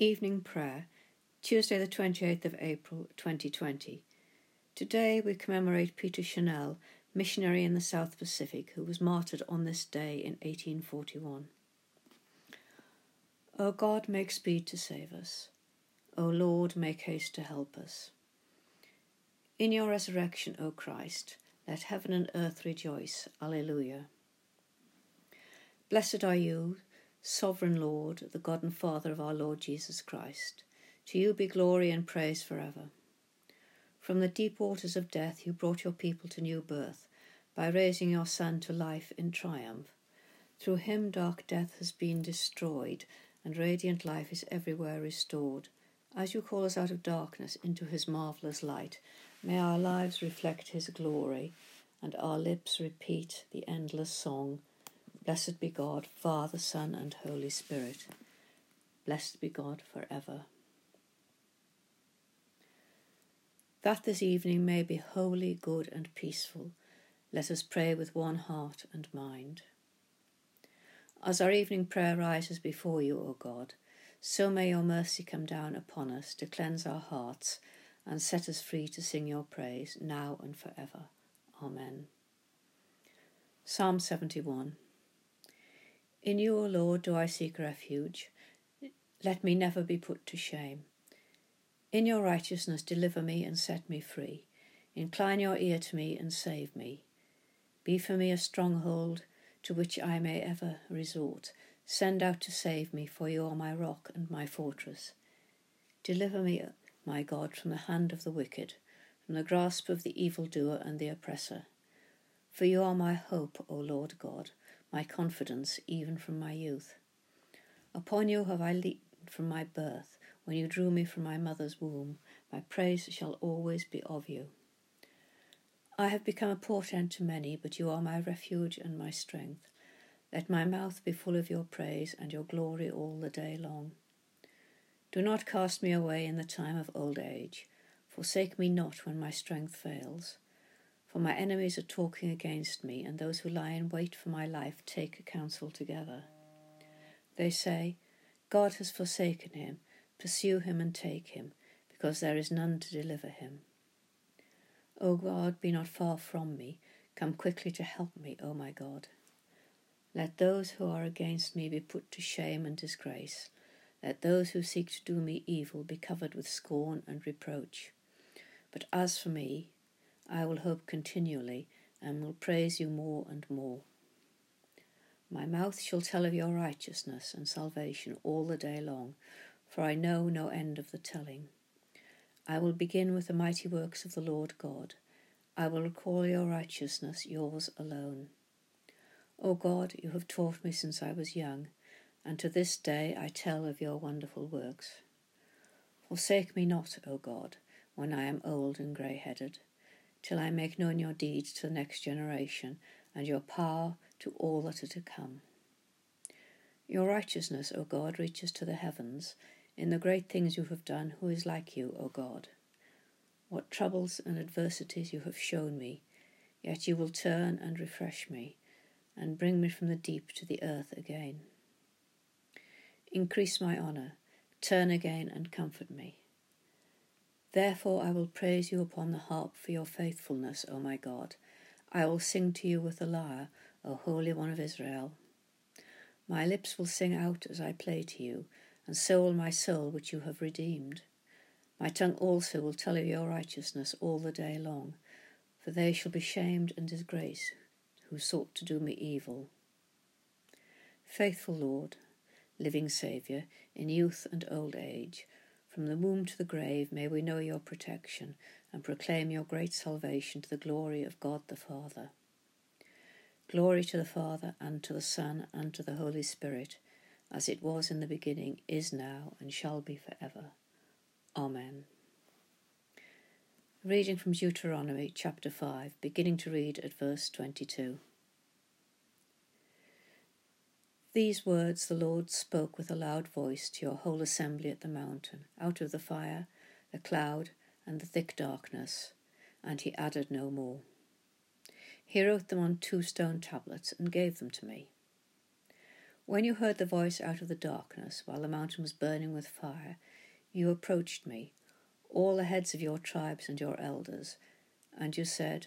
Evening Prayer, Tuesday, the 28th of April 2020. Today we commemorate Peter Chanel, missionary in the South Pacific, who was martyred on this day in 1841. O God, make speed to save us. O Lord, make haste to help us. In your resurrection, O Christ, let heaven and earth rejoice. Alleluia. Blessed are you, sovereign Lord, the God and Father of our Lord Jesus Christ. To you be glory and praise forever. From the deep waters of death, you brought your people to new birth by raising your Son to life in triumph. Through him, dark death has been destroyed, and radiant life is everywhere restored. As you call us out of darkness into his marvellous light, may our lives reflect his glory, and our lips repeat the endless song Blessed be God, Father, Son, and Holy Spirit. Blessed be God for forever. That this evening may be holy, good, and peaceful, let us pray with one heart and mind. As our evening prayer rises before you, O God, so may your mercy come down upon us to cleanse our hearts and set us free to sing your praise now and forever. Amen. Psalm 71 in you, O Lord, do I seek refuge. Let me never be put to shame. In your righteousness, deliver me and set me free. Incline your ear to me and save me. Be for me a stronghold to which I may ever resort. Send out to save me, for you are my rock and my fortress. Deliver me, my God, from the hand of the wicked, from the grasp of the evildoer and the oppressor. For you are my hope, O Lord God my confidence even from my youth. Upon you have I leaned from my birth. When you drew me from my mother's womb, my praise shall always be of you. I have become a portent to many, but you are my refuge and my strength. Let my mouth be full of your praise and your glory all the day long. Do not cast me away in the time of old age. Forsake me not when my strength fails. For my enemies are talking against me, and those who lie in wait for my life take counsel together. They say, God has forsaken him, pursue him and take him, because there is none to deliver him. O God, be not far from me, come quickly to help me, O my God. Let those who are against me be put to shame and disgrace. Let those who seek to do me evil be covered with scorn and reproach. But as for me, I will hope continually and will praise you more and more. My mouth shall tell of your righteousness and salvation all the day long, for I know no end of the telling. I will begin with the mighty works of the Lord God. I will recall your righteousness, yours alone. O God, you have taught me since I was young, and to this day I tell of your wonderful works. Forsake me not, O God, when I am old and grey headed till I make known your deeds to the next generation, and your power to all that are to come. Your righteousness, O God, reaches to the heavens. In the great things you have done, who is like you, O God? What troubles and adversities you have shown me, yet you will turn and refresh me, and bring me from the deep to the earth again. Increase my honour, turn again and comfort me. Therefore I will praise you upon the harp for your faithfulness, O my God. I will sing to you with the lyre, O Holy One of Israel. My lips will sing out as I play to you, and so will my soul which you have redeemed. My tongue also will tell of your righteousness all the day long, for they shall be shamed and disgraced who sought to do me evil. Faithful Lord, living Saviour, in youth and old age, from the womb to the grave may we know your protection and proclaim your great salvation to the glory of God the Father. Glory to the Father, and to the Son, and to the Holy Spirit, as it was in the beginning, is now, and shall be for ever. Amen. Reading from Deuteronomy chapter 5, beginning to read at verse 22. These words the Lord spoke with a loud voice to your whole assembly at the mountain, out of the fire, the cloud, and the thick darkness, and he added no more. He wrote them on two stone tablets and gave them to me. When you heard the voice out of the darkness, while the mountain was burning with fire, you approached me, all the heads of your tribes and your elders, and you said,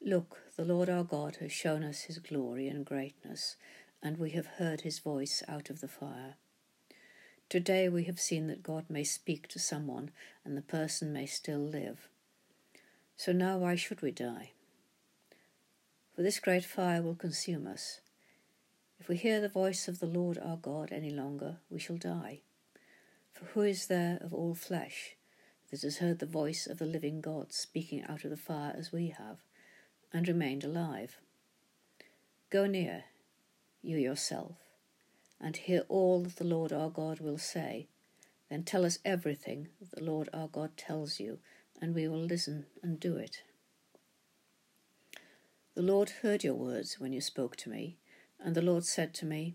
Look, the Lord our God has shown us his glory and greatness, and we have heard his voice out of the fire. Today we have seen that God may speak to someone, and the person may still live. So now why should we die? For this great fire will consume us if we hear the voice of the Lord our God any longer, we shall die. For who is there of all flesh that has heard the voice of the living God speaking out of the fire as we have, and remained alive? Go near, you yourself, and hear all that the Lord our God will say. Then tell us everything that the Lord our God tells you, and we will listen and do it. The Lord heard your words when you spoke to me and the Lord said to me,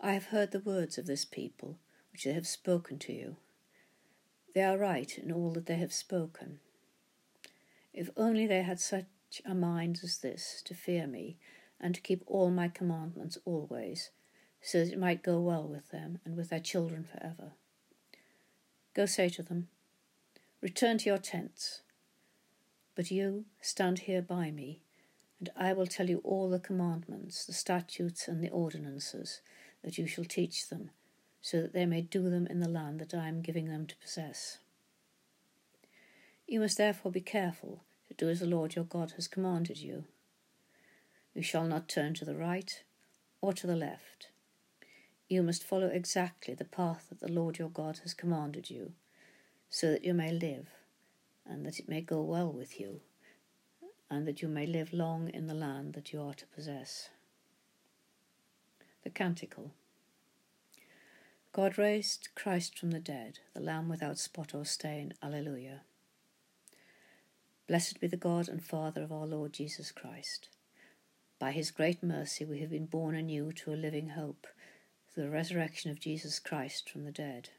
I have heard the words of this people, which they have spoken to you. They are right in all that they have spoken. If only they had such a mind as this, to fear me, and to keep all my commandments always, so that it might go well with them and with their children for ever. Go say to them, Return to your tents. But you stand here by me and I will tell you all the commandments, the statutes, and the ordinances that you shall teach them, so that they may do them in the land that I am giving them to possess. You must therefore be careful to do as the Lord your God has commanded you. You shall not turn to the right or to the left. You must follow exactly the path that the Lord your God has commanded you, so that you may live, and that it may go well with you and that you may live long in the land that you are to possess. The Canticle God raised Christ from the dead, the Lamb without spot or stain. Alleluia. Blessed be the God and Father of our Lord Jesus Christ. By his great mercy we have been born anew to a living hope through the resurrection of Jesus Christ from the dead,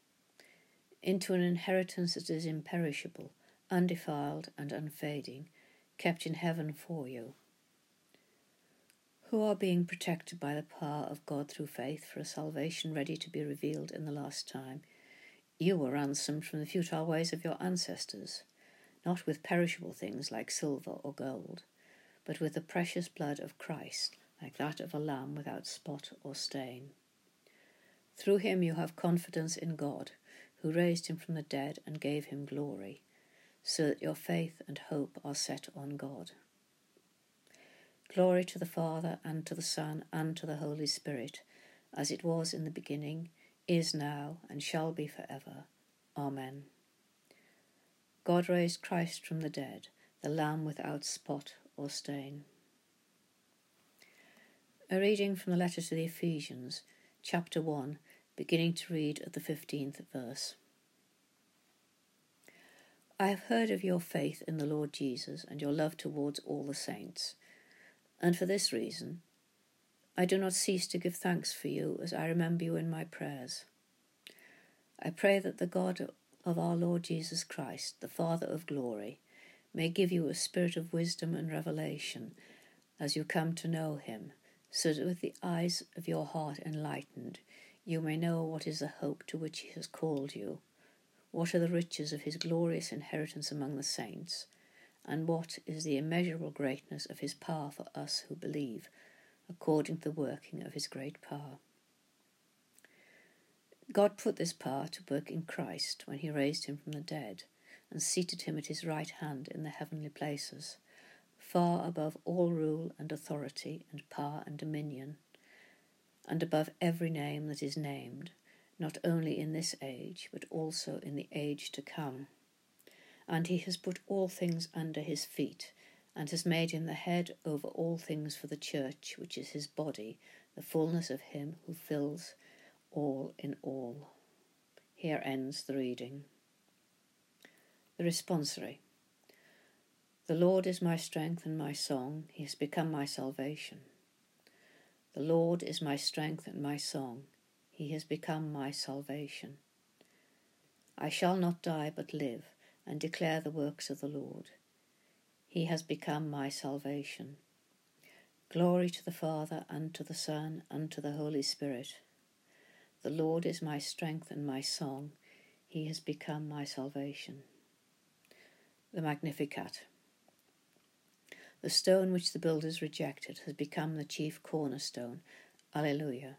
into an inheritance that is imperishable, undefiled, and unfading kept in heaven for you, who are being protected by the power of God through faith for a salvation ready to be revealed in the last time. You were ransomed from the futile ways of your ancestors, not with perishable things like silver or gold, but with the precious blood of Christ, like that of a lamb without spot or stain. Through him you have confidence in God, who raised him from the dead and gave him glory so that your faith and hope are set on God. Glory to the Father, and to the Son, and to the Holy Spirit, as it was in the beginning, is now, and shall be for ever. Amen. God raised Christ from the dead, the Lamb without spot or stain. A reading from the letter to the Ephesians, chapter 1, beginning to read at the 15th verse. I have heard of your faith in the Lord Jesus and your love towards all the saints, and for this reason I do not cease to give thanks for you as I remember you in my prayers. I pray that the God of our Lord Jesus Christ, the Father of glory, may give you a spirit of wisdom and revelation as you come to know him, so that with the eyes of your heart enlightened, you may know what is the hope to which he has called you what are the riches of his glorious inheritance among the saints? And what is the immeasurable greatness of his power for us who believe, according to the working of his great power? God put this power to work in Christ when he raised him from the dead and seated him at his right hand in the heavenly places, far above all rule and authority and power and dominion, and above every name that is named not only in this age, but also in the age to come. And he has put all things under his feet, and has made him the head over all things for the church, which is his body, the fullness of him who fills all in all. Here ends the reading. The responsory. The Lord is my strength and my song, he has become my salvation. The Lord is my strength and my song, he has become my salvation. I shall not die but live and declare the works of the Lord. He has become my salvation. Glory to the Father, and to the Son, and to the Holy Spirit. The Lord is my strength and my song. He has become my salvation. The Magnificat. The stone which the builders rejected has become the chief cornerstone. Alleluia.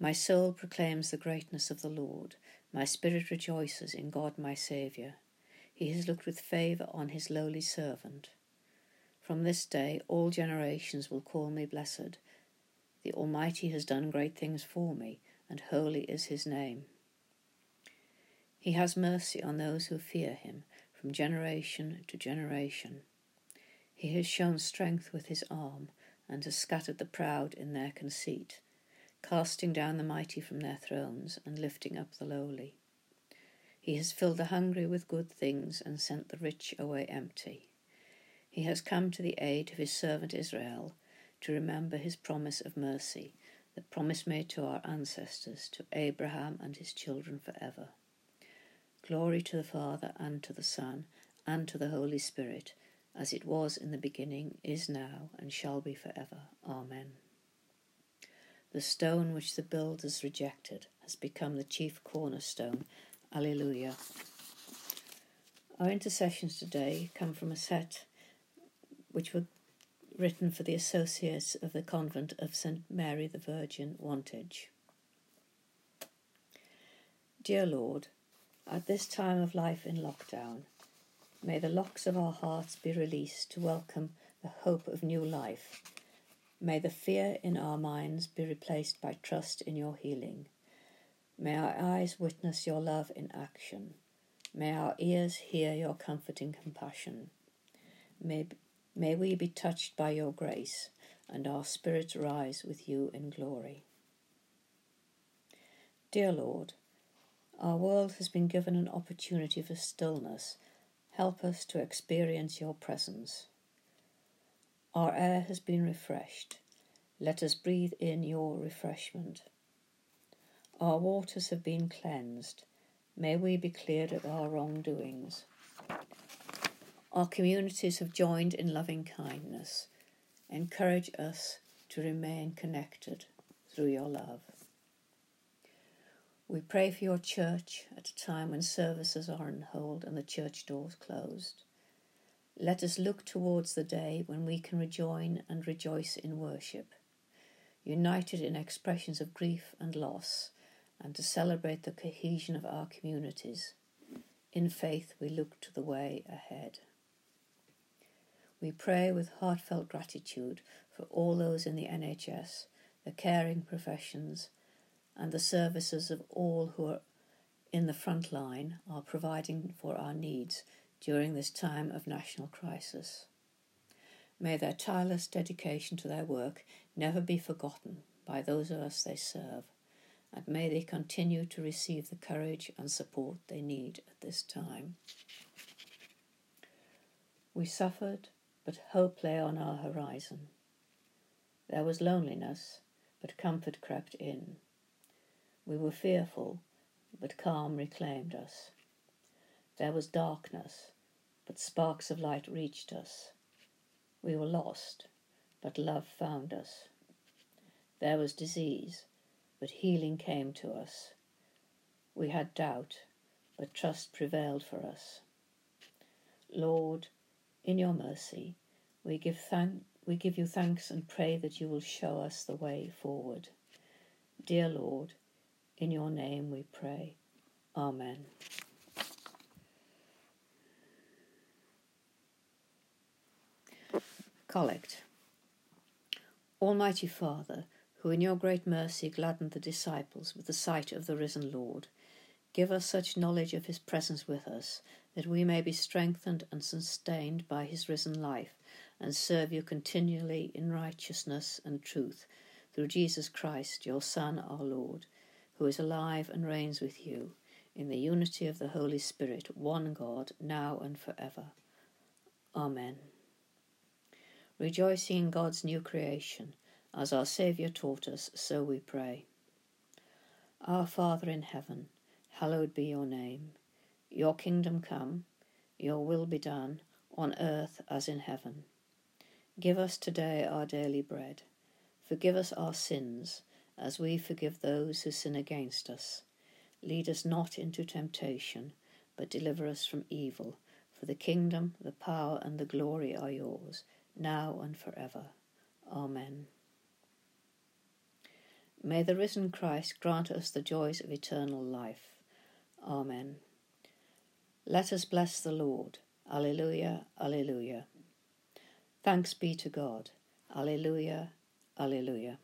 My soul proclaims the greatness of the Lord. My spirit rejoices in God my Saviour. He has looked with favour on his lowly servant. From this day all generations will call me blessed. The Almighty has done great things for me, and holy is his name. He has mercy on those who fear him from generation to generation. He has shown strength with his arm, and has scattered the proud in their conceit, casting down the mighty from their thrones, and lifting up the lowly. He has filled the hungry with good things, and sent the rich away empty. He has come to the aid of his servant Israel, to remember his promise of mercy, the promise made to our ancestors, to Abraham and his children forever. Glory to the Father, and to the Son, and to the Holy Spirit as it was in the beginning, is now, and shall be for ever. Amen. The stone which the builders rejected has become the chief cornerstone. Alleluia. Our intercessions today come from a set which were written for the associates of the convent of St Mary the Virgin, Wantage. Dear Lord, at this time of life in lockdown, May the locks of our hearts be released to welcome the hope of new life. May the fear in our minds be replaced by trust in your healing. May our eyes witness your love in action. May our ears hear your comforting compassion. May, may we be touched by your grace and our spirits rise with you in glory. Dear Lord, our world has been given an opportunity for stillness Help us to experience your presence. Our air has been refreshed. Let us breathe in your refreshment. Our waters have been cleansed. May we be cleared of our wrongdoings. Our communities have joined in loving kindness. Encourage us to remain connected through your love. We pray for your church at a time when services are on hold and the church doors closed. Let us look towards the day when we can rejoin and rejoice in worship, united in expressions of grief and loss, and to celebrate the cohesion of our communities. In faith, we look to the way ahead. We pray with heartfelt gratitude for all those in the NHS, the caring professions, and the services of all who are in the front line are providing for our needs during this time of national crisis. May their tireless dedication to their work never be forgotten by those of us they serve, and may they continue to receive the courage and support they need at this time. We suffered, but hope lay on our horizon. There was loneliness, but comfort crept in. We were fearful, but calm reclaimed us. There was darkness, but sparks of light reached us. We were lost, but love found us. There was disease, but healing came to us. We had doubt, but trust prevailed for us. Lord, in your mercy, we give, thank- we give you thanks and pray that you will show us the way forward. Dear Lord, in your name we pray. Amen. Collect. Almighty Father, who in your great mercy gladdened the disciples with the sight of the risen Lord, give us such knowledge of his presence with us that we may be strengthened and sustained by his risen life and serve you continually in righteousness and truth through Jesus Christ, your Son, our Lord who is alive and reigns with you, in the unity of the Holy Spirit, one God, now and forever. Amen. Rejoicing in God's new creation, as our Saviour taught us, so we pray. Our Father in heaven, hallowed be your name. Your kingdom come, your will be done, on earth as in heaven. Give us today our daily bread. Forgive us our sins, as we forgive those who sin against us. Lead us not into temptation, but deliver us from evil. For the kingdom, the power, and the glory are yours, now and forever. Amen. May the risen Christ grant us the joys of eternal life. Amen. Let us bless the Lord. Alleluia, Alleluia. Thanks be to God. Alleluia, Alleluia.